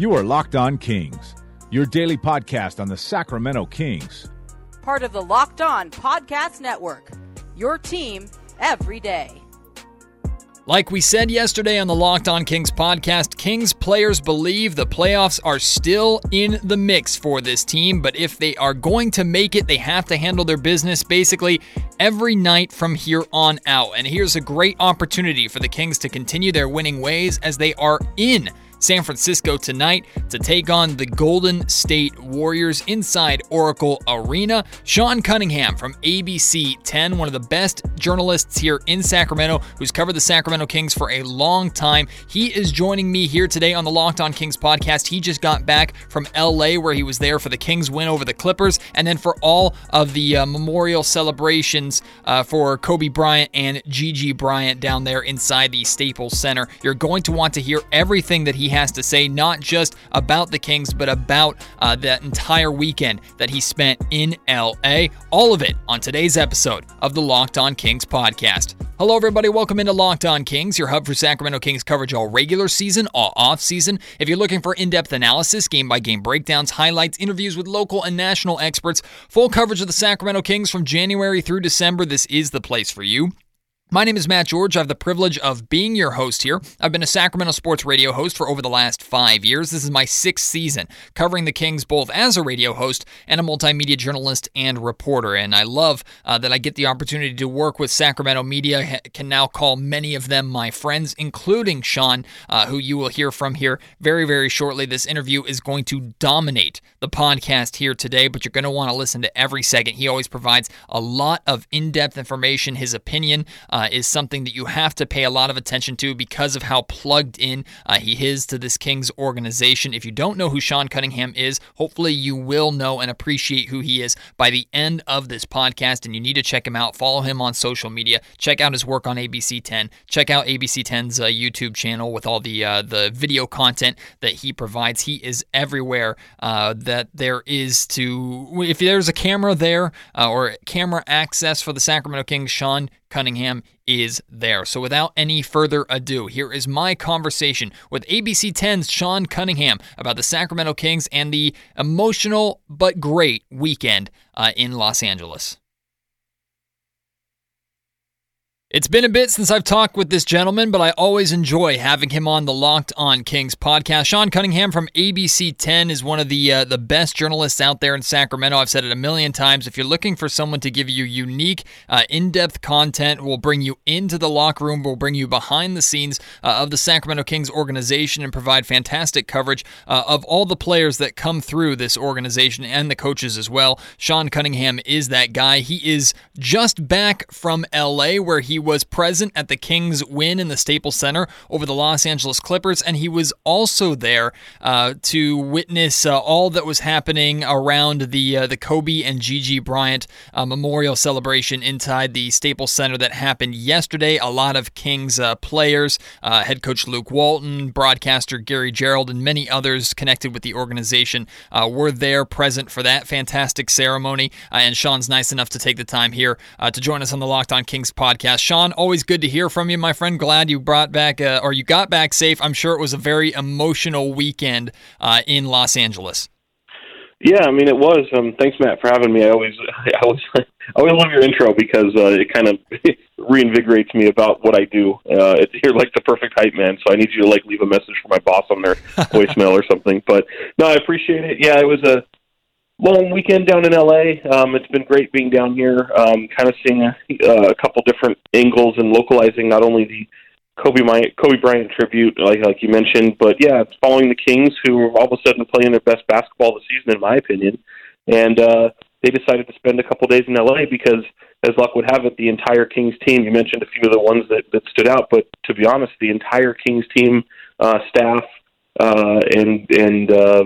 You are Locked On Kings, your daily podcast on the Sacramento Kings. Part of the Locked On Podcast Network. Your team every day. Like we said yesterday on the Locked On Kings podcast, Kings players believe the playoffs are still in the mix for this team, but if they are going to make it, they have to handle their business basically every night from here on out. And here's a great opportunity for the Kings to continue their winning ways as they are in San Francisco tonight to take on the Golden State Warriors inside Oracle Arena. Sean Cunningham from ABC 10, one of the best journalists here in Sacramento, who's covered the Sacramento Kings for a long time. He is joining me here today on the Locked On Kings podcast. He just got back from LA where he was there for the Kings win over the Clippers and then for all of the uh, memorial celebrations uh, for Kobe Bryant and Gigi Bryant down there inside the Staples Center. You're going to want to hear everything that he has to say, not just about the Kings, but about uh, that entire weekend that he spent in LA. All of it on today's episode of the Locked On Kings podcast. Hello, everybody. Welcome into Locked On Kings, your hub for Sacramento Kings coverage all regular season, all off season. If you're looking for in depth analysis, game by game breakdowns, highlights, interviews with local and national experts, full coverage of the Sacramento Kings from January through December, this is the place for you. My name is Matt George. I have the privilege of being your host here. I've been a Sacramento sports radio host for over the last five years. This is my sixth season covering the Kings both as a radio host and a multimedia journalist and reporter. And I love uh, that I get the opportunity to work with Sacramento media. I can now call many of them my friends, including Sean, uh, who you will hear from here very, very shortly. This interview is going to dominate the podcast here today, but you're going to want to listen to every second. He always provides a lot of in depth information, his opinion. Uh, uh, is something that you have to pay a lot of attention to because of how plugged in uh, he is to this Kings organization. If you don't know who Sean Cunningham is, hopefully you will know and appreciate who he is by the end of this podcast, and you need to check him out. Follow him on social media. Check out his work on ABC 10. Check out ABC 10's uh, YouTube channel with all the uh, the video content that he provides. He is everywhere uh, that there is to. If there's a camera there uh, or camera access for the Sacramento Kings, Sean Cunningham is there. So without any further ado, here is my conversation with ABC 10's Sean Cunningham about the Sacramento Kings and the emotional but great weekend uh, in Los Angeles. It's been a bit since I've talked with this gentleman, but I always enjoy having him on the Locked On Kings podcast. Sean Cunningham from ABC 10 is one of the uh, the best journalists out there in Sacramento. I've said it a million times. If you're looking for someone to give you unique, uh, in-depth content, will bring you into the locker room, will bring you behind the scenes uh, of the Sacramento Kings organization, and provide fantastic coverage uh, of all the players that come through this organization and the coaches as well. Sean Cunningham is that guy. He is just back from LA, where he was present at the Kings win in the Staples Center over the Los Angeles Clippers, and he was also there uh, to witness uh, all that was happening around the uh, the Kobe and Gigi Bryant uh, memorial celebration inside the Staples Center that happened yesterday. A lot of Kings uh, players, uh, head coach Luke Walton, broadcaster Gary Gerould, and many others connected with the organization were there present for that fantastic ceremony. and Sean's nice enough to take the time here to join us on the Locked On Kings podcast. Sean, always good to hear from you, my friend. Glad you brought back, uh, or you got back safe. I'm sure it was a very emotional weekend uh, in Los Angeles. Yeah, I mean it was. Um, thanks, Matt, for having me. I always, I always, I always love your intro because uh, it kind of reinvigorates me about what I do. Uh, it's, you're like the perfect hype man, so I need you to like leave a message for my boss on their voicemail or something. But no, I appreciate it. Yeah, it was a long weekend down in LA. Um, it's been great being down here, um, kind of seeing a, uh, a couple different angles and localizing not only the Kobe Bryant, Kobe Bryant tribute, like like you mentioned, but yeah, following the Kings, who are all of a sudden playing their best basketball this season, in my opinion, and uh, they decided to spend a couple days in LA because, as luck would have it, the entire Kings team. You mentioned a few of the ones that that stood out, but to be honest, the entire Kings team, uh, staff, uh, and and uh,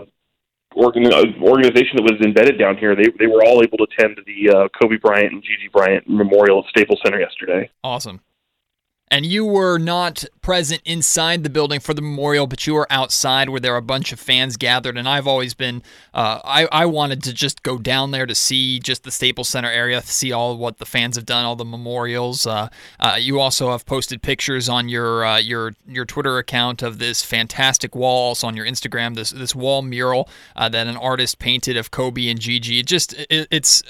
uh, organization that was embedded down here, they they were all able to attend the uh, Kobe Bryant and Gigi Bryant Memorial at Staples Center yesterday. Awesome. And you were not present inside the building for the memorial, but you were outside where there were a bunch of fans gathered. And I've always been, uh, I, I wanted to just go down there to see just the Staples Center area, see all what the fans have done, all the memorials. Uh, uh, you also have posted pictures on your uh, your your Twitter account of this fantastic wall, also on your Instagram, this this wall mural uh, that an artist painted of Kobe and Gigi. It just it, it's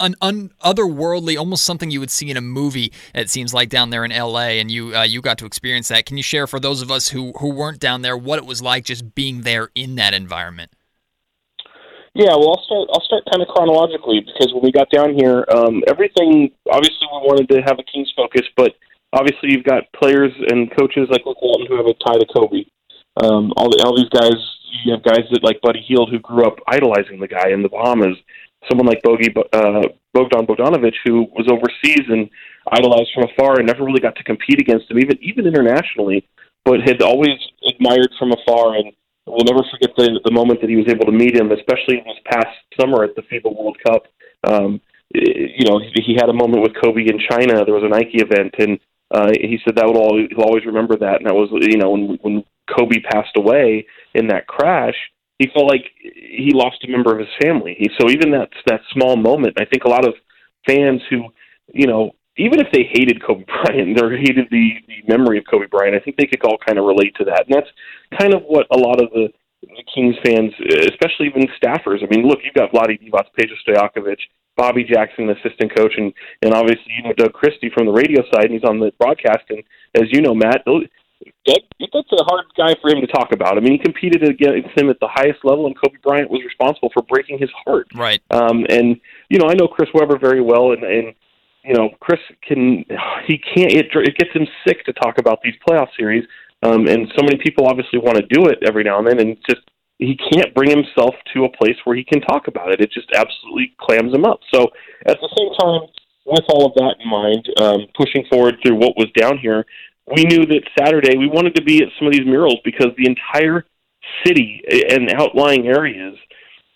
an un- otherworldly, almost something you would see in a movie. It seems like down there in L.A. and you uh, you got to experience that. Can you share for those of us who who weren't down there what it was like just being there in that environment? Yeah, well, I'll start. I'll start kind of chronologically because when we got down here, um, everything obviously we wanted to have a Kings focus, but obviously you've got players and coaches like Luke Walton who have a tie to Kobe. Um, all the, all these guys, you have guys that like Buddy Hield who grew up idolizing the guy in the Bahamas. Someone like Bogey uh, Bogdan Bogdanovic who was overseas and idolized from afar and never really got to compete against him, even even internationally, but had always admired from afar. And we'll never forget the the moment that he was able to meet him, especially in this past summer at the FIBA World Cup. Um, you know, he, he had a moment with Kobe in China. There was a Nike event, and uh, he said that would always, he'll always remember that. And that was, you know, when when Kobe passed away in that crash, he felt like he lost a member of his family. He, so even that that small moment, I think a lot of fans who, you know, even if they hated Kobe Bryant or hated the, the memory of Kobe Bryant, I think they could all kind of relate to that. And that's kind of what a lot of the, the Kings fans, especially even staffers, I mean, look, you've got Vlade Divac, Peja Stojakovic, Bobby Jackson, the assistant coach, and, and obviously, you know, Doug Christie from the radio side, and he's on the broadcast. And as you know, Matt, Doug, that's a hard guy for him to talk about. I mean, he competed against him at the highest level, and Kobe Bryant was responsible for breaking his heart. Right. Um, and you know, I know Chris Webber very well, and, and you know, Chris can he can't it, it gets him sick to talk about these playoff series. Um, and so many people obviously want to do it every now and then, and just he can't bring himself to a place where he can talk about it. It just absolutely clams him up. So at the same time, with all of that in mind, um, pushing forward through what was down here, we knew that Saturday we wanted to be at some of these murals because the entire city and outlying areas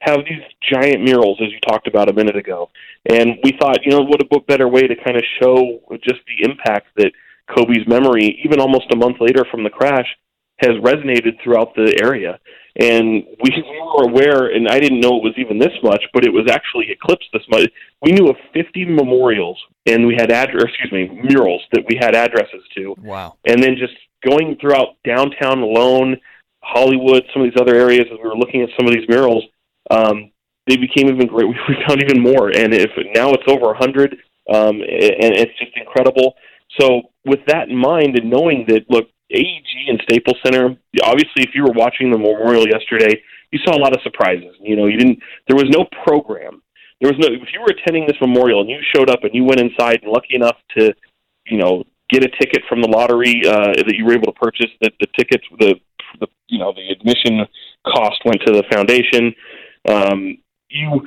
have these giant murals, as you talked about a minute ago. And we thought, you know, what a better way to kind of show just the impact that Kobe's memory, even almost a month later from the crash, has resonated throughout the area. And we, we were aware, and I didn't know it was even this much, but it was actually eclipsed this much. We knew of 50 memorials, and we had address, excuse me, murals that we had addresses to. Wow! And then just going throughout downtown alone, Hollywood, some of these other areas, as we were looking at some of these murals, um, they became even great. We found even more, and if now it's over 100, um, and it's just incredible. So with that in mind, and knowing that, look, AEG and Staples Center. Obviously, if you were watching the memorial yesterday, you saw a lot of surprises. You know, you didn't. There was no program. There was no. If you were attending this memorial and you showed up and you went inside and lucky enough to, you know, get a ticket from the lottery uh, that you were able to purchase, that the tickets, the, the you know, the admission cost went to the foundation. Um, you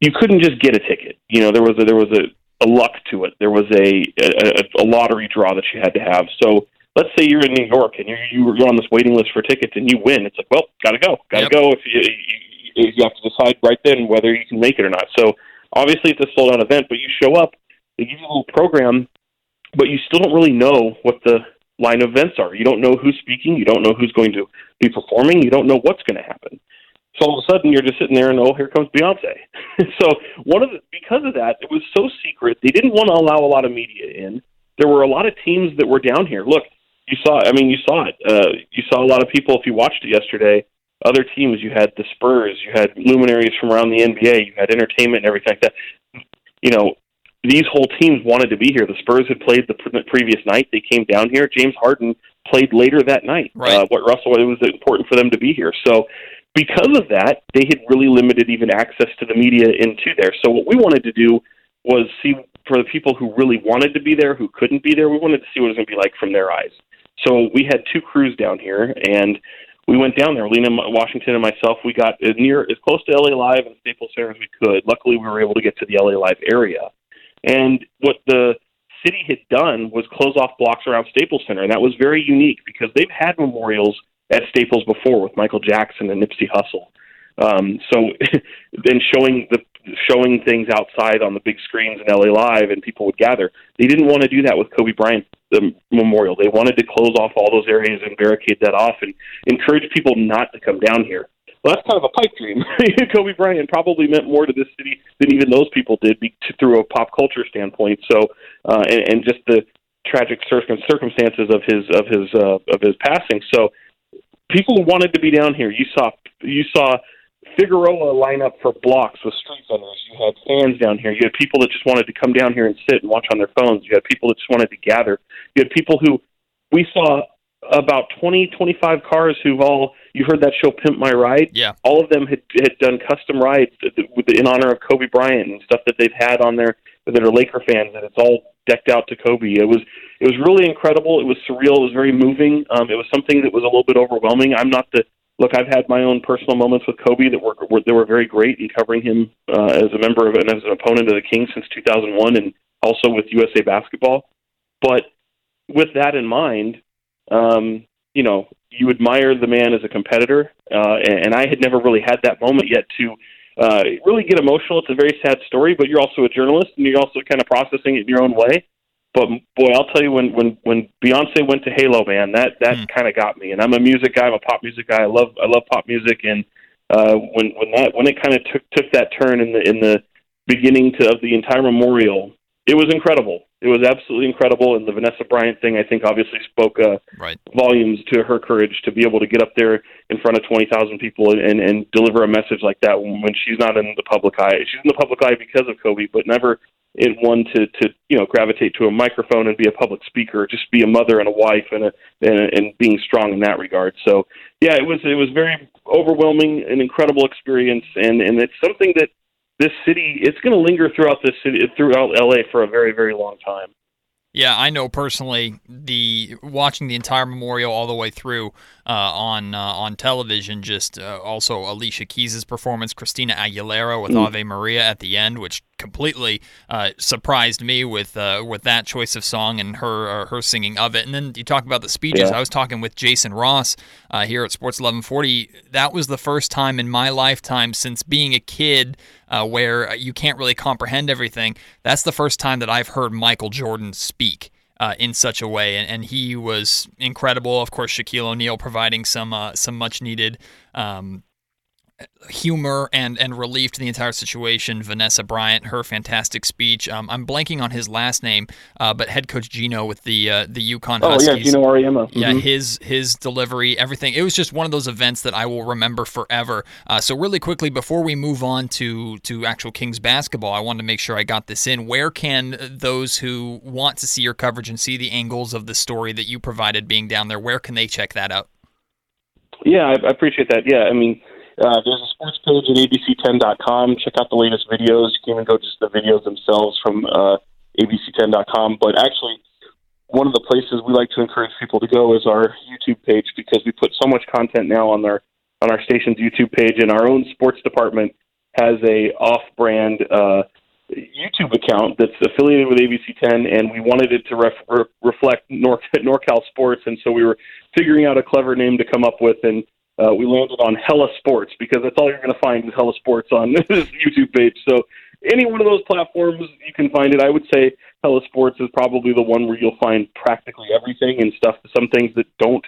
you couldn't just get a ticket. You know, there was a, there was a, a luck to it. There was a, a a lottery draw that you had to have. So let's say you're in New York and you're you're on this waiting list for tickets and you win. It's like, well, gotta go, gotta yep. go. If you, you you have to decide right then whether you can make it or not. So obviously it's a sold out event, but you show up, they give you a little program, but you still don't really know what the line of events are. You don't know who's speaking, you don't know who's going to be performing, you don't know what's going to happen. So all of a sudden you're just sitting there and oh, here comes Beyonce. so one of the because of that, it was so secret. They didn't want to allow a lot of media in. There were a lot of teams that were down here. Look, you saw. I mean, you saw it. Uh, you saw a lot of people. If you watched it yesterday, other teams. You had the Spurs. You had luminaries from around the NBA. You had entertainment and everything like that. You know, these whole teams wanted to be here. The Spurs had played the pre- previous night. They came down here. James Harden played later that night. Right. Uh, what Russell? It was important for them to be here. So. Because of that, they had really limited even access to the media into there. So what we wanted to do was see for the people who really wanted to be there, who couldn't be there, we wanted to see what it was going to be like from their eyes. So we had two crews down here, and we went down there. Lena Washington and myself, we got as near as close to LA Live and Staples Center as we could. Luckily, we were able to get to the LA Live area. And what the city had done was close off blocks around Staples Center, and that was very unique because they've had memorials at Staples before with Michael Jackson and Nipsey Hussle. Um, so then showing the showing things outside on the big screens in LA Live, and people would gather. They didn't want to do that with Kobe Bryant the memorial. They wanted to close off all those areas and barricade that off and encourage people not to come down here. Well, that's kind of a pipe dream. Kobe Bryant probably meant more to this city than even those people did through a pop culture standpoint. So, uh, and, and just the tragic circumstances of his of his uh, of his passing. So, people wanted to be down here. You saw you saw Figueroa line up for blocks with street vendors. You had fans down here. You had people that just wanted to come down here and sit and watch on their phones. You had people that just wanted to gather. You had people who we saw about 20, 25 cars who've all you heard that show Pimp My Ride. Yeah, all of them had had done custom rides with in honor of Kobe Bryant and stuff that they've had on there that are Laker fans, and it's all decked out to Kobe. It was it was really incredible. It was surreal. It was very moving. Um, it was something that was a little bit overwhelming. I'm not the look, I've had my own personal moments with Kobe that were, were were very great in covering him uh, as a member of and as an opponent of the Kings since 2001, and also with USA Basketball. But with that in mind, um, you know, you admire the man as a competitor, uh, and, and I had never really had that moment yet to uh, really get emotional. It's a very sad story, but you're also a journalist, and you're also kind of processing it in your own way. But boy, I'll tell you when when when Beyonce went to Halo, man, that that mm. kind of got me. And I'm a music guy, I'm a pop music guy. I love I love pop music, and uh, when when that when it kind of took took that turn in the in the beginning to of the entire memorial, it was incredible. It was absolutely incredible, and the Vanessa Bryant thing, I think, obviously spoke uh, right. volumes to her courage to be able to get up there in front of twenty thousand people and, and deliver a message like that when she's not in the public eye. She's in the public eye because of Kobe, but never in one to to you know gravitate to a microphone and be a public speaker, just be a mother and a wife and a and, and being strong in that regard. So yeah, it was it was very overwhelming, an incredible experience, and and it's something that this city it's going to linger throughout this city throughout LA for a very very long time. Yeah, I know personally the watching the entire memorial all the way through uh, on uh, on television. Just uh, also Alicia Keys' performance, Christina Aguilera with mm. Ave Maria at the end, which completely uh, surprised me with uh, with that choice of song and her uh, her singing of it. And then you talk about the speeches. Yeah. I was talking with Jason Ross here at Sports 1140. That was the first time in my lifetime since being a kid uh, where you can't really comprehend everything. That's the first time that I've heard Michael Jordan speak. Uh, in such a way, and, and, he was incredible. Of course, Shaquille O'Neal providing some uh, some much needed um, humor and and relief to the entire situation. Vanessa Bryant, her fantastic speech. Um, I'm blanking on his last name, uh, but head coach Geno with the uh, the UConn oh, Huskies. yeah, Geno Auriemma. Mm-hmm. Yeah, his his delivery, everything. It was just one of those events that I will remember forever. Uh, so really quickly before we move on to to actual Kings basketball, I wanted to make sure I got this in. Where can those who want to see your coverage and see the angles of the story that you provided being down there, where can they check that out? Yeah, I, I appreciate that. Yeah, I mean uh, there's a sports page at abc10.com. Check out the latest videos. You can even go just the videos themselves from uh, abc10.com. But actually, one of the places we like to encourage people to go is our YouTube page because we put so much content now on our on our station's YouTube page, and our own sports department has a off-brand uh, YouTube account that's affiliated with ABC10, and we wanted it to ref- re- reflect Nor- NorCal sports, and so we were figuring out a clever name to come up with, and uh, we landed on Hella Sports because that's all you're going to find is Hella Sports on this YouTube page. So any one of those platforms, you can find it. I would say Hella Sports is probably the one where you'll find practically everything and stuff. Some things that don't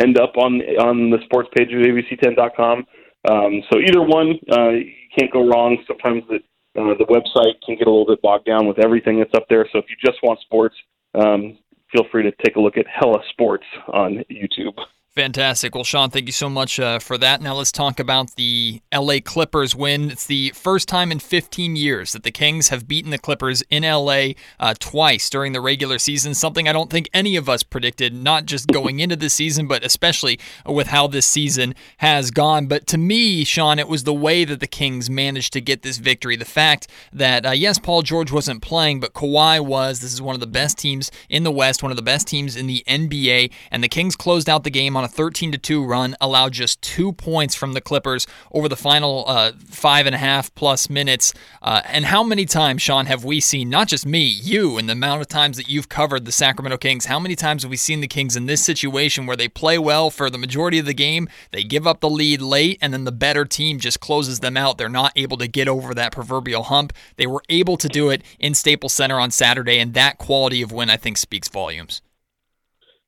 end up on on the sports page of ABC10.com. Um, so either one, uh, you can't go wrong. Sometimes the uh, the website can get a little bit bogged down with everything that's up there. So if you just want sports, um, feel free to take a look at Hella Sports on YouTube. Fantastic. Well, Sean, thank you so much uh, for that. Now let's talk about the LA Clippers win. It's the first time in 15 years that the Kings have beaten the Clippers in LA uh, twice during the regular season, something I don't think any of us predicted, not just going into the season, but especially with how this season has gone. But to me, Sean, it was the way that the Kings managed to get this victory. The fact that, uh, yes, Paul George wasn't playing, but Kawhi was. This is one of the best teams in the West, one of the best teams in the NBA, and the Kings closed out the game on a 13 to 2 run, allowed just two points from the Clippers over the final uh, five and a half plus minutes. Uh, and how many times, Sean, have we seen, not just me, you, and the amount of times that you've covered the Sacramento Kings, how many times have we seen the Kings in this situation where they play well for the majority of the game, they give up the lead late, and then the better team just closes them out? They're not able to get over that proverbial hump. They were able to do it in Staples Center on Saturday, and that quality of win, I think, speaks volumes.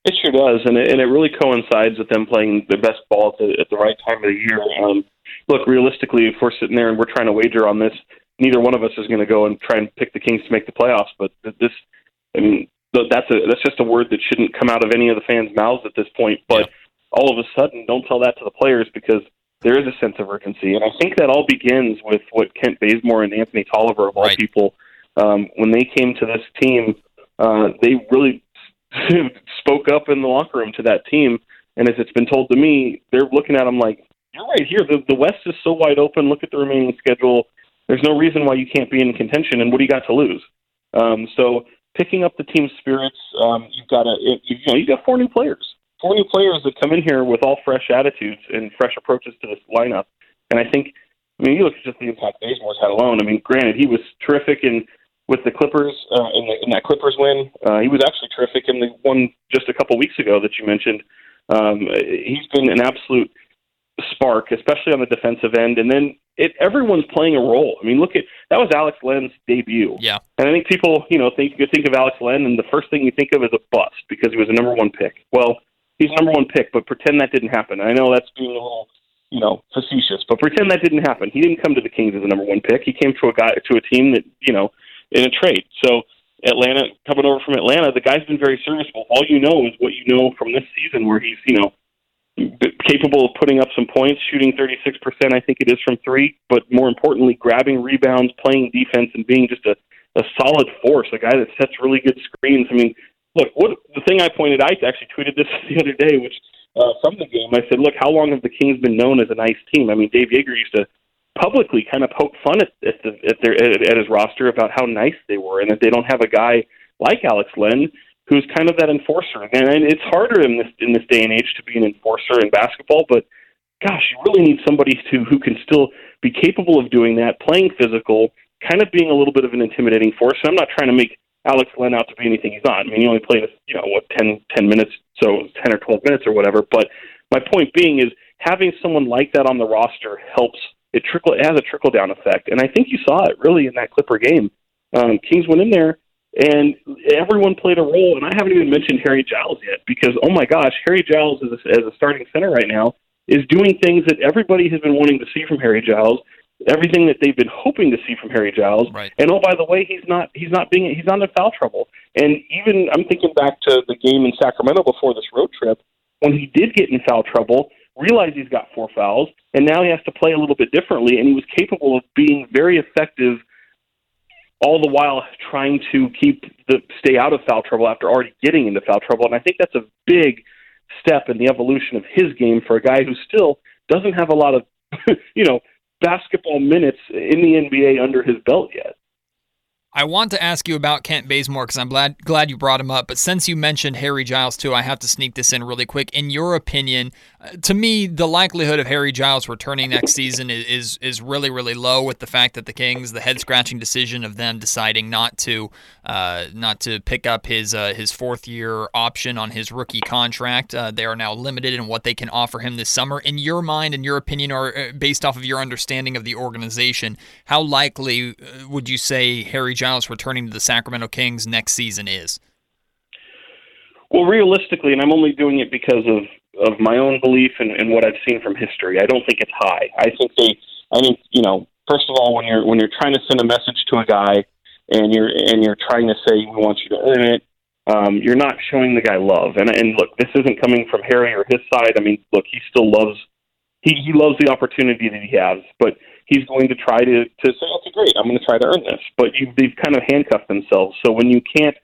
It sure does, and it, and it really coincides with them playing their best ball at the, at the right time of the year. Um, look, realistically, if we're sitting there and we're trying to wager on this, neither one of us is going to go and try and pick the Kings to make the playoffs. But this, I mean, that's a that's just a word that shouldn't come out of any of the fans' mouths at this point. But all of a sudden, don't tell that to the players because there is a sense of urgency, and I think that all begins with what Kent Bazemore and Anthony Tolliver, of all right. people, um, when they came to this team, uh, they really spoke up in the locker room to that team. And as it's been told to me, they're looking at him like, "You're right here. The, the West is so wide open. Look at the remaining schedule. There's no reason why you can't be in contention. And what do you got to lose?" Um, so picking up the team spirits, um, you've got a, you know, you've got four new players four new players that come in here with all fresh attitudes and fresh approaches to this lineup. And I think, I mean, you look at just the impact Bazemore's had alone. I mean, granted, he was terrific in with the Clippers uh, in, the, in that Clippers win. Uh, he was actually terrific in the one just a couple weeks ago that you mentioned. Um, he's been an absolute spark, especially on the defensive end. And then it, everyone's playing a role. I mean, look at that was Alex Len's debut. Yeah, and I think people, you know, think you think of Alex Len, and the first thing you think of is a bust because he was a number one pick. Well, he's number one pick, but pretend that didn't happen. I know that's being a little, you know, facetious, but pretend that didn't happen. He didn't come to the Kings as a number one pick. He came to a guy to a team that you know in a trade. So Atlanta coming over from Atlanta, the guy's been very serviceable. All you know is what you know from this season, where he's you know capable of putting up some points, shooting 36%, I think it is from three, but more importantly, grabbing rebounds, playing defense, and being just a, a solid force, a guy that sets really good screens. I mean, look, what the thing I pointed, I actually tweeted this the other day, which uh, from the game, I said, look, how long have the Kings been known as a nice team? I mean, Dave Joerger used to publicly kind of poke fun at at, the, at their at, at his roster about how nice they were, and that they don't have a guy like Alex Len who's kind of that enforcer. And it's harder in this in this day and age to be an enforcer in basketball, but gosh, you really need somebody to who can still be capable of doing that, playing physical, kind of being a little bit of an intimidating force. And I'm not trying to make Alex Len out to be anything he's not. I mean, he only played, you know, what, 10, 10 minutes, so 10 or 12 minutes or whatever. But my point being is having someone like that on the roster helps. It trickle it has a trickle down effect, and I think you saw it really in that Clipper game. Um, Kings went in there, and everyone played a role. And I haven't even mentioned Harry Giles yet because oh my gosh, Harry Giles as a, as a starting center right now is doing things that everybody has been wanting to see from Harry Giles everything that they've been hoping to see from Harry Giles. Right. And oh, by the way, he's not he's not being he's not in foul trouble. And even I'm thinking back to the game in Sacramento before this road trip when he did get in foul trouble, realized he's got four fouls, and now he has to play a little bit differently. And he was capable of being very effective. All the while trying to keep the stay out of foul trouble after already getting into foul trouble, and I think that's a big step in the evolution of his game for a guy who still doesn't have a lot of, you know, basketball minutes in the NBA under his belt yet. I want to ask you about Kent Bazemore because I'm glad glad you brought him up. But since you mentioned Harry Giles too, I have to sneak this in really quick. In your opinion, to me, the likelihood of Harry Giles returning next season is, is is really really low. With the fact that the Kings, the head scratching decision of them deciding not to uh, not to pick up his uh, his fourth year option on his rookie contract, uh, they are now limited in what they can offer him this summer. In your mind, in your opinion, or uh, based off of your understanding of the organization, how likely uh, would you say Harry Giles returning to the Sacramento Kings next season is? Well, realistically, and I'm only doing it because of of my own belief and, and what I've seen from history. I don't think it's high. I think they. I mean, you know, first of all, when you're when you're trying to send a message to a guy and you're and you're trying to say we want you to earn it, um, you're not showing the guy love. And and look, this isn't coming from Harry or his side. I mean, look, he still loves he he loves the opportunity that he has, but he's going to try to to say, okay, great, I'm going to try to earn this. But you, they've kind of handcuffed themselves. So when you can't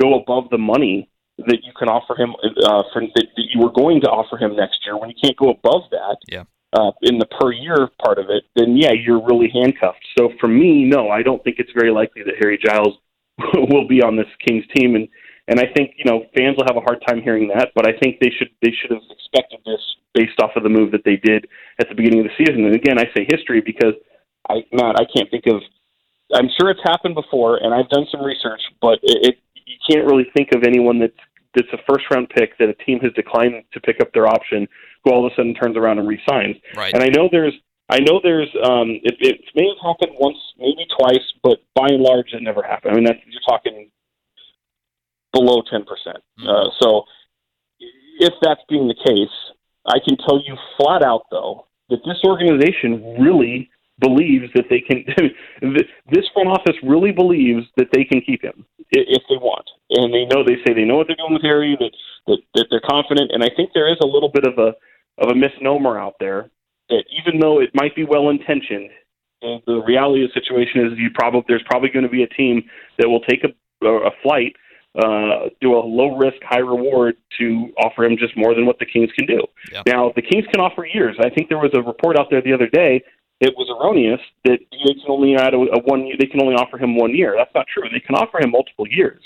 go above the money that you can offer him uh, for that, that you were going to offer him next year, when you can't go above that, yeah. Uh, in the per year part of it, then yeah, you're really handcuffed. So for me, no, I don't think it's very likely that Harry Giles will be on this Kings team, and and I think you know fans will have a hard time hearing that, but I think they should they should have expected this based off of the move that they did at the beginning of the season. And again, I say history because I not I can't think of. I'm sure it's happened before, and I've done some research, but it, it you can't really think of anyone that's that's a first round pick that a team has declined to pick up their option, who all of a sudden turns around and resigns. Right. And I know there's I know there's um it, it may have happened once, maybe twice, but by and large it never happened. I mean that's you're talking below ten percent. Mm-hmm. Uh, so if that's being the case, I can tell you flat out, though, that this organization really believes that they can. this front office really believes that they can keep him if they want, and they know. They say they know what they're doing with Harry. That that, that they're confident, and I think there is a little bit of a of a misnomer out there that even though it might be well intentioned, the reality of the situation is you probably there's probably going to be a team that will take a, a flight uh, do a low risk, high reward to offer him just more than what the Kings can do. Yep. Now, the Kings can offer years. I think there was a report out there the other day. It was erroneous that they can only add a, a one. They can only offer him one year. That's not true. They can offer him multiple years.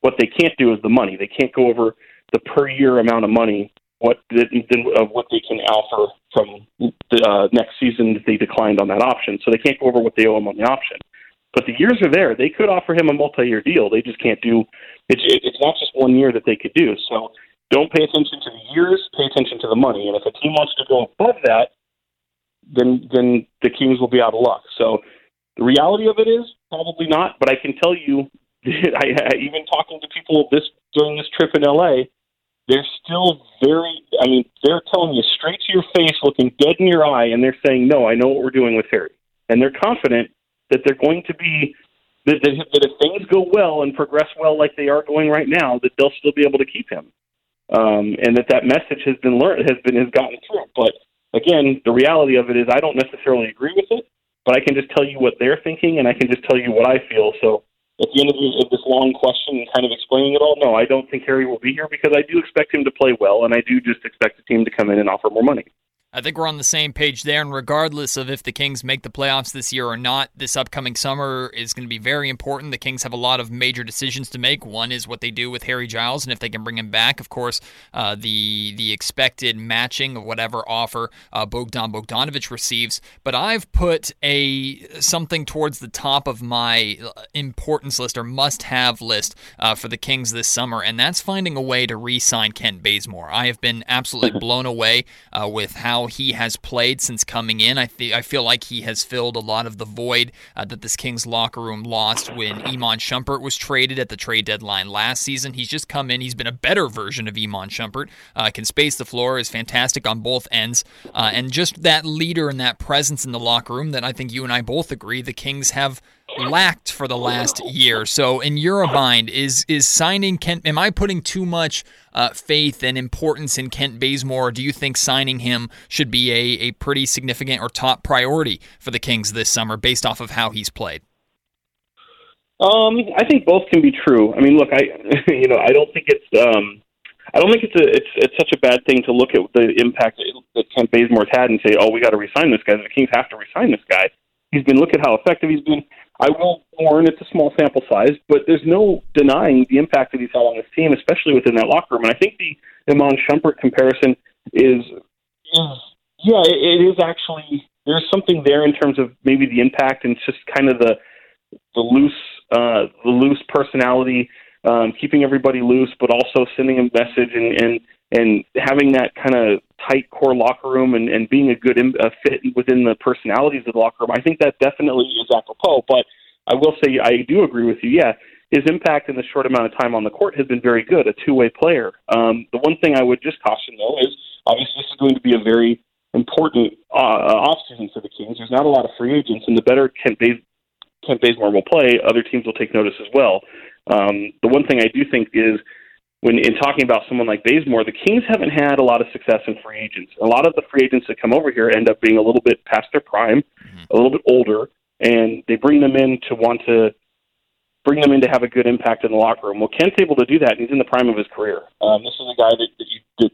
What they can't do is the money. They can't go over the per year amount of money what of what they can offer from the uh, next season that they declined on that option. So they can't go over what they owe him on the option. But the years are there. They could offer him a multi-year deal. They just can't do. It's it's not just one year that they could do. So don't pay attention to the years. Pay attention to the money. And if a team wants to go above that, then then the Kings will be out of luck. So the reality of it is probably not. But I can tell you, I, I even talking to people this during this trip in LA, they're still very. I mean, they're telling you straight to your face, looking dead in your eye, and they're saying, "No, I know what we're doing with Harry," and they're confident that they're going to be that, that, that if things go well and progress well like they are going right now, that they'll still be able to keep him, um, and that that message has been learned has been has gotten through. But again, the reality of it is, I don't necessarily agree with it, but I can just tell you what they're thinking, and I can just tell you what I feel. So at the end of, this long question and kind of explaining it all, no, I don't think Harry will be here because I do expect him to play well, and I do just expect the team to come in and offer more money. I think we're on the same page there. And regardless of if the Kings make the playoffs this year or not, this upcoming summer is going to be very important. The Kings have a lot of major decisions to make. One is what they do with Harry Giles, and if they can bring him back, of course, uh, the the expected matching of whatever offer uh, Bogdan Bogdanovic receives. But I've put a something towards the top of my importance list or must-have list uh, for the Kings this summer, and that's finding a way to re-sign Kent Bazemore. I have been absolutely blown away uh, with how how he has played since coming in. I th- I feel like he has filled a lot of the void uh, that this Kings locker room lost when Iman Shumpert was traded at the trade deadline last season. He's just come in. He's been a better version of Iman Shumpert. Uh, can space the floor, is fantastic on both ends, uh, and just that leader and that presence in the locker room that I think you and I both agree the Kings have lacked for the last year. So, in your mind, is is signing Kent? Am I putting too much uh, faith and importance in Kent Bazemore? Or do you think signing him should be a, a pretty significant or top priority for the Kings this summer, based off of how he's played? Um, I think both can be true. I mean, look, I you know I don't think it's um, I don't think it's a it's it's such a bad thing to look at the impact that Kent Bazemore's had and say, oh, we got to resign this guy. The Kings have to resign this guy. He's been look at how effective he's been. I will warn it's a small sample size, but there's no denying the impact that he's had on this team, especially within that locker room. And I think the Iman Shumpert comparison is, is yeah, it, is actually there's something there in terms of maybe the impact and just kind of the the loose uh, the loose personality, um, keeping everybody loose, but also sending a message and and and having that kind of tight core locker room and, and being a good Im- a fit within the personalities of the locker room, I think that definitely is apropos. But I will say I do agree with you. Yeah, his impact in the short amount of time on the court has been very good. A two way player. Um, the one thing I would just caution though is obviously this is going to be a very important uh, off season for the Kings. There's not a lot of free agents, and the better Kent, Baz- Kent Bazemore will play, other teams will take notice as well. Um, the one thing I do think is when in talking about someone like Bazemore, the Kings haven't had a lot of success in free agents. A lot of the free agents that come over here end up being a little bit past their prime, mm-hmm. a little bit older, and they bring them in to want to bring them in to have a good impact in the locker room. Well, Kent's able to do that, and he's in the prime of his career. Um, this is a guy that, that, you, that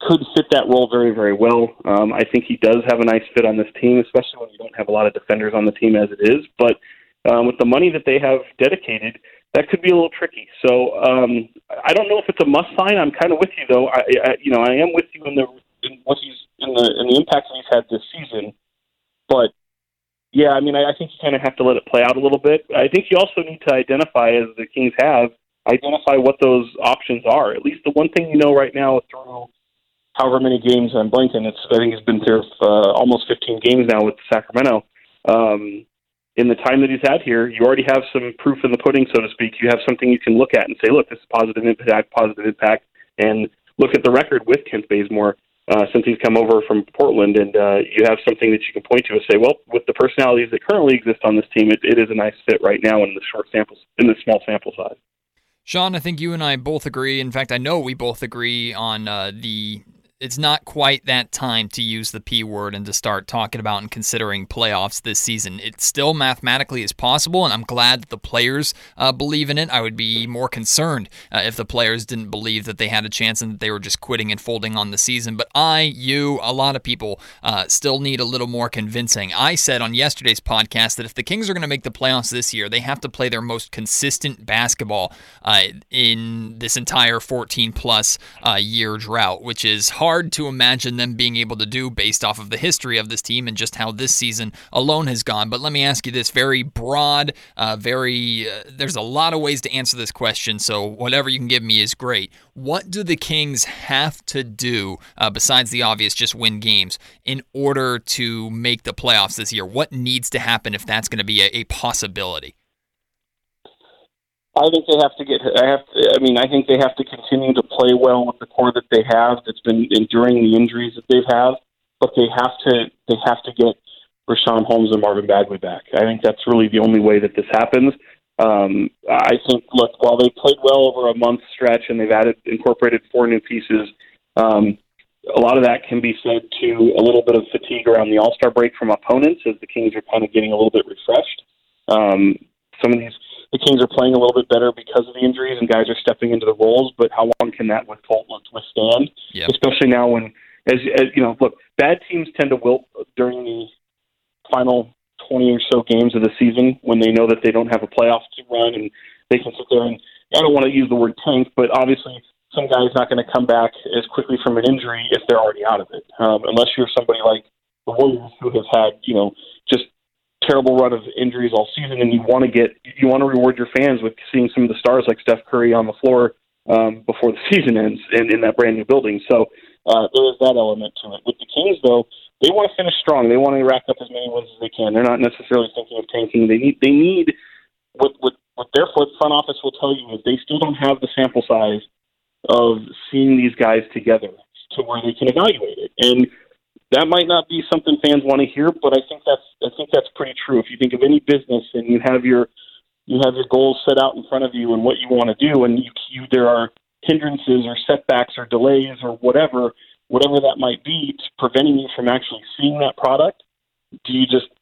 could fit that role very, very well. Um, I think he does have a nice fit on this team, especially when you don't have a lot of defenders on the team as it is. But um, with the money that they have dedicated, that could be a little tricky. So um, I don't know if it's a must sign. I'm kind of with you though. I, I you know I am with you in the in what he's in the in the impact he's had this season. But yeah, I mean I, I think you kind of have to let it play out a little bit. I think you also need to identify, as the Kings have, identify what those options are. At least the one thing you know right now through however many games I'm blanking. It's I think it's been there uh, almost 15 games now with Sacramento. Um, in the time that he's had here, you already have some proof in the pudding, so to speak. You have something you can look at and say, look, this is positive impact, positive impact. And look at the record with Kent Bazemore uh, since he's come over from Portland, and uh, you have something that you can point to and say, well, with the personalities that currently exist on this team, it, it is a nice fit right now in the short samples in the small sample size. Sean, I think you and I both agree. In fact, I know we both agree on uh, the it's not quite that time to use the P word and to start talking about and considering playoffs this season. It still mathematically is possible, and I'm glad that the players uh, believe in it. I would be more concerned uh, if the players didn't believe that they had a chance and that they were just quitting and folding on the season. But I, you, a lot of people uh, still need a little more convincing. I said on yesterday's podcast that if the Kings are going to make the playoffs this year, they have to play their most consistent basketball uh, in this entire 14 plus uh, year drought, which is hard hard to imagine them being able to do based off of the history of this team and just how this season alone has gone. But let me ask you this very broad, uh, very, uh, there's a lot of ways to answer this question. So whatever you can give me is great. What do the Kings have to do, uh, besides the obvious, just win games, in order to make the playoffs this year? What needs to happen if that's going to be a, a possibility? I think they have to get. I have. To, I mean, I think they have to continue to play well with the core that they have. That's been enduring the injuries that they've had, but they have to. They have to get Richaun Holmes and Marvin Bagley back. I think that's really the only way that this happens. Um, I think. Look, while they played well over a month stretch and they've added incorporated four new pieces, um, a lot of that can be said to a little bit of fatigue around the All Star break from opponents as the Kings are kind of getting a little bit refreshed. Um, some of these the Kings are playing a little bit better because of the injuries and guys are stepping into the roles. But how long can that withstand? Yep. Especially now when, as, as you know, look, bad teams tend to wilt during the final 20 or so games of the season when they know that they don't have a playoff to run and they can sit there and I don't want to use the word tank, but obviously some guy's not going to come back as quickly from an injury if they're already out of it, um, unless you're somebody like the Warriors who have had you know just terrible run of injuries all season, and you want to get you want to reward your fans with seeing some of the stars like Steph Curry on the floor um, before the season ends in, in that brand new building. So uh, there is that element to it. With the Kings, though, they want to finish strong. They want to rack up as many wins as they can. They're not necessarily thinking of tanking. They need they need what what what their front office will tell you is they still don't have the sample size of seeing these guys together to where they can evaluate it. And that might not be something fans want to hear, but I think that's I think that's pretty true. If you think of any business and you have your you have your goals set out in front of you and what you want to do, and you, you there are hindrances or setbacks or delays or whatever whatever that might be preventing you from actually seeing that product. Do you just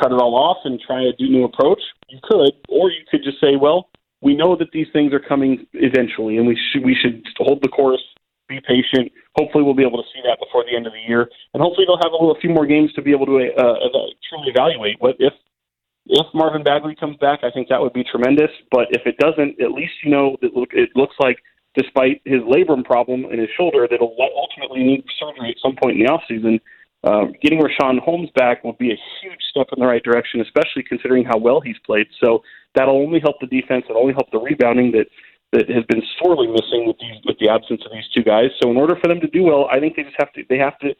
cut it all off and try a new approach? You could, or you could just say, well, we know that these things are coming eventually, and we should we should hold the course be patient. Hopefully, we'll be able to see that before the end of the year, and hopefully, they'll have a, little, a few more games to be able to uh, uh, truly evaluate what if if Marvin Bagley comes back. I think that would be tremendous. But if it doesn't, at least you know that it looks like, despite his labrum problem in his shoulder, that'll ultimately need surgery at some point in the off season. Um, getting Richaun Holmes back will be a huge step in the right direction, especially considering how well he's played. So that'll only help the defense. It'll only help the rebounding that that has been sorely missing with these with the absence of these two guys. So in order for them to do well, I think they just have to they have to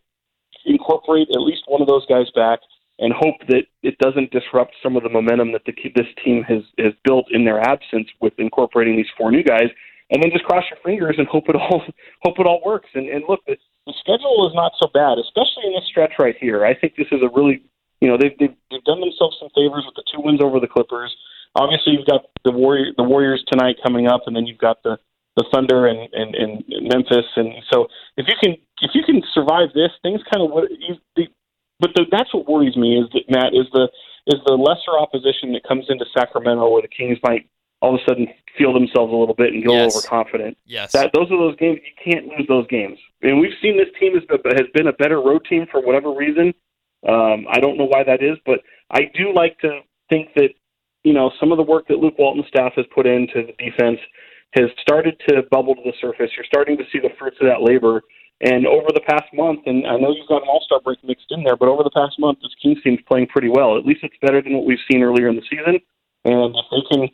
incorporate at least one of those guys back and hope that it doesn't disrupt some of the momentum that the, this team has has built in their absence with incorporating these four new guys. And then just cross your fingers and hope it all hope it all works. And, and look, the, the schedule is not so bad, especially in this stretch right here. I think this is a really you know they've they've, they've done themselves some favors with the two wins over the Clippers obviously you've got the Warrior the Warriors tonight coming up, and then you've got the the Thunder and and, and Memphis, and so if you can if you can survive this, things kind of you, the, but the, that's what worries me is that Matt is the is the lesser opposition that comes into Sacramento where the Kings might all of a sudden feel themselves a little bit and go yes. overconfident. Yes, that those are those games you can't lose those games. And we've seen this team has has been a better road team for whatever reason. Um, I don't know why that is, but I do like to think that you know, some of the work that Luke Walton's staff has put into the defense has started to bubble to the surface. You're starting to see the fruits of that labor. And over the past month, and I know you've got an All Star break mixed in there, but over the past month, this Kings team's playing pretty well. At least it's better than what we've seen earlier in the season. And if they can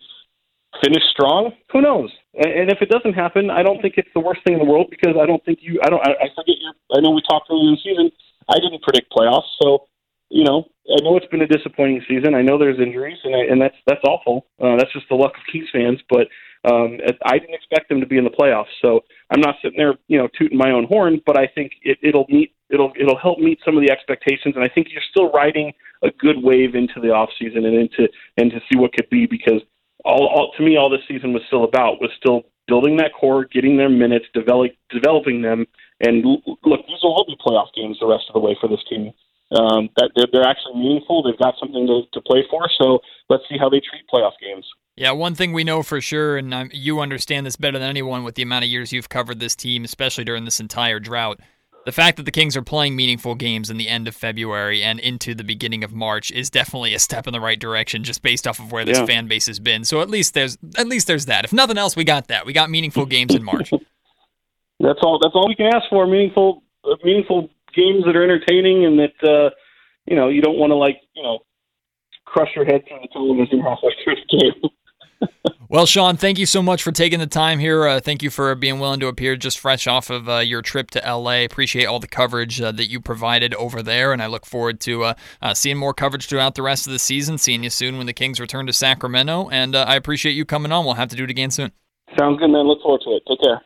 finish strong, who knows? And if it doesn't happen, I don't think it's the worst thing in the world because I don't think you. I don't. I, I forget your. I know we talked earlier in the season. I didn't predict playoffs, so you know I know it's been a disappointing season. I know there's injuries, and I, and that's that's awful. Uh, that's just the luck of Kings fans. But Um, I didn't expect them to be in the playoffs, so I'm not sitting there, you know, tooting my own horn. But I think it, it'll meet, it'll, it'll help meet some of the expectations, and I think you're still riding a good wave into the off season and into and to see what could be because all, all to me all this season was still about was still building that core, getting their minutes, develop, developing them, and look, these will all be playoff games the rest of the way for this team. Um, that they're, they're actually meaningful. They've got something to, to play for. So let's see how they treat playoff games. Yeah, one thing we know for sure, and um, you understand this better than anyone with the amount of years you've covered this team, especially during this entire drought. The fact that the Kings are playing meaningful games in the end of February and into the beginning of March is definitely a step in the right direction, just based off of where this yeah. fan base has been. So at least there's at least there's that. If nothing else, we got that. We got meaningful games in March. That's all. That's all we can ask for. Meaningful, meaningful games that are entertaining and that uh, you know you don't want to like you know crush your head through the television halfway through the game. well, Sean, thank you so much for taking the time here. Uh, thank you for being willing to appear just fresh off of uh, your trip to LA. Appreciate all the coverage uh, that you provided over there, and I look forward to uh, uh, seeing more coverage throughout the rest of the season. Seeing you soon when the Kings return to Sacramento, and uh, I appreciate you coming on. We'll have to do it again soon. Sounds good, man. Look forward to it. Take care.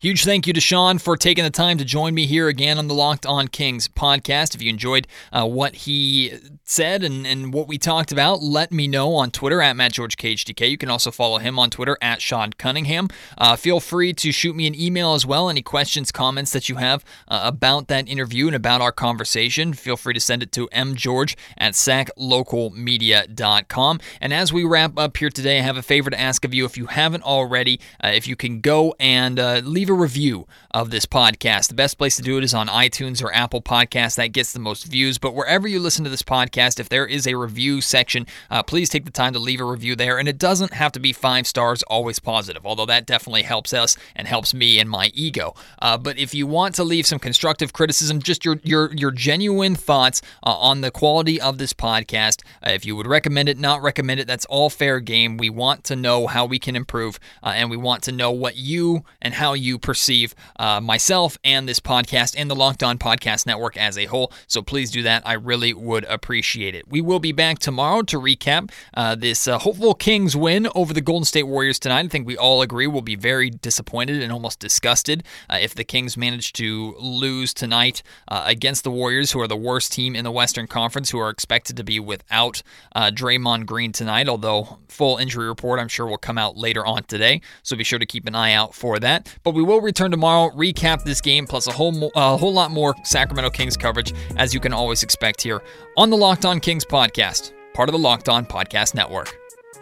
Huge thank you to Sean for taking the time to join me here again on the Locked On Kings podcast. If you enjoyed uh, what he said and, and what we talked about, let me know on Twitter at MattGeorgeKHTK. You can also follow him on Twitter at Sean Cunningham. Uh, feel free to shoot me an email as well. Any questions, comments that you have uh, about that interview and about our conversation, feel free to send it to mgeorge at saclocalmedia.com. And as we wrap up here today, I have a favor to ask of you. If you haven't already, uh, if you can go and uh, leave a review of this podcast. The best place to do it is on iTunes or Apple Podcasts. That gets the most views. But wherever you listen to this podcast, if there is a review section, uh, please take the time to leave a review there. And it doesn't have to be five stars, always positive, although that definitely helps us and helps me and my ego. Uh, but if you want to leave some constructive criticism, just your your your genuine thoughts uh, on the quality of this podcast, uh, if you would recommend it, not recommend it, that's all fair game. We want to know how we can improve, uh, and we want to know what you and how you perceive uh, myself and this podcast and the Locked On Podcast Network as a whole. So please do that. I really would appreciate it. We will be back tomorrow to recap uh, this uh, hopeful Kings win over the Golden State Warriors tonight. I think we all agree we'll be very disappointed and almost disgusted uh, if the Kings manage to lose tonight uh, against the Warriors, who are the worst team in the Western Conference, who are expected to be without uh, Draymond Green tonight. Although full injury report, I'm sure will come out later on today. So be sure to keep an eye out for that. But we will return tomorrow, recap this game, plus a whole, mo- a whole lot more Sacramento Kings coverage, as you can always expect here on the Locked On Kings podcast, part of the Locked On Podcast Network.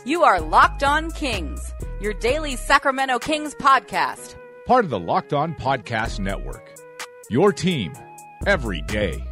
You are Locked On Kings, your daily Sacramento Kings podcast, part of the Locked On Podcast Network. Your team every day.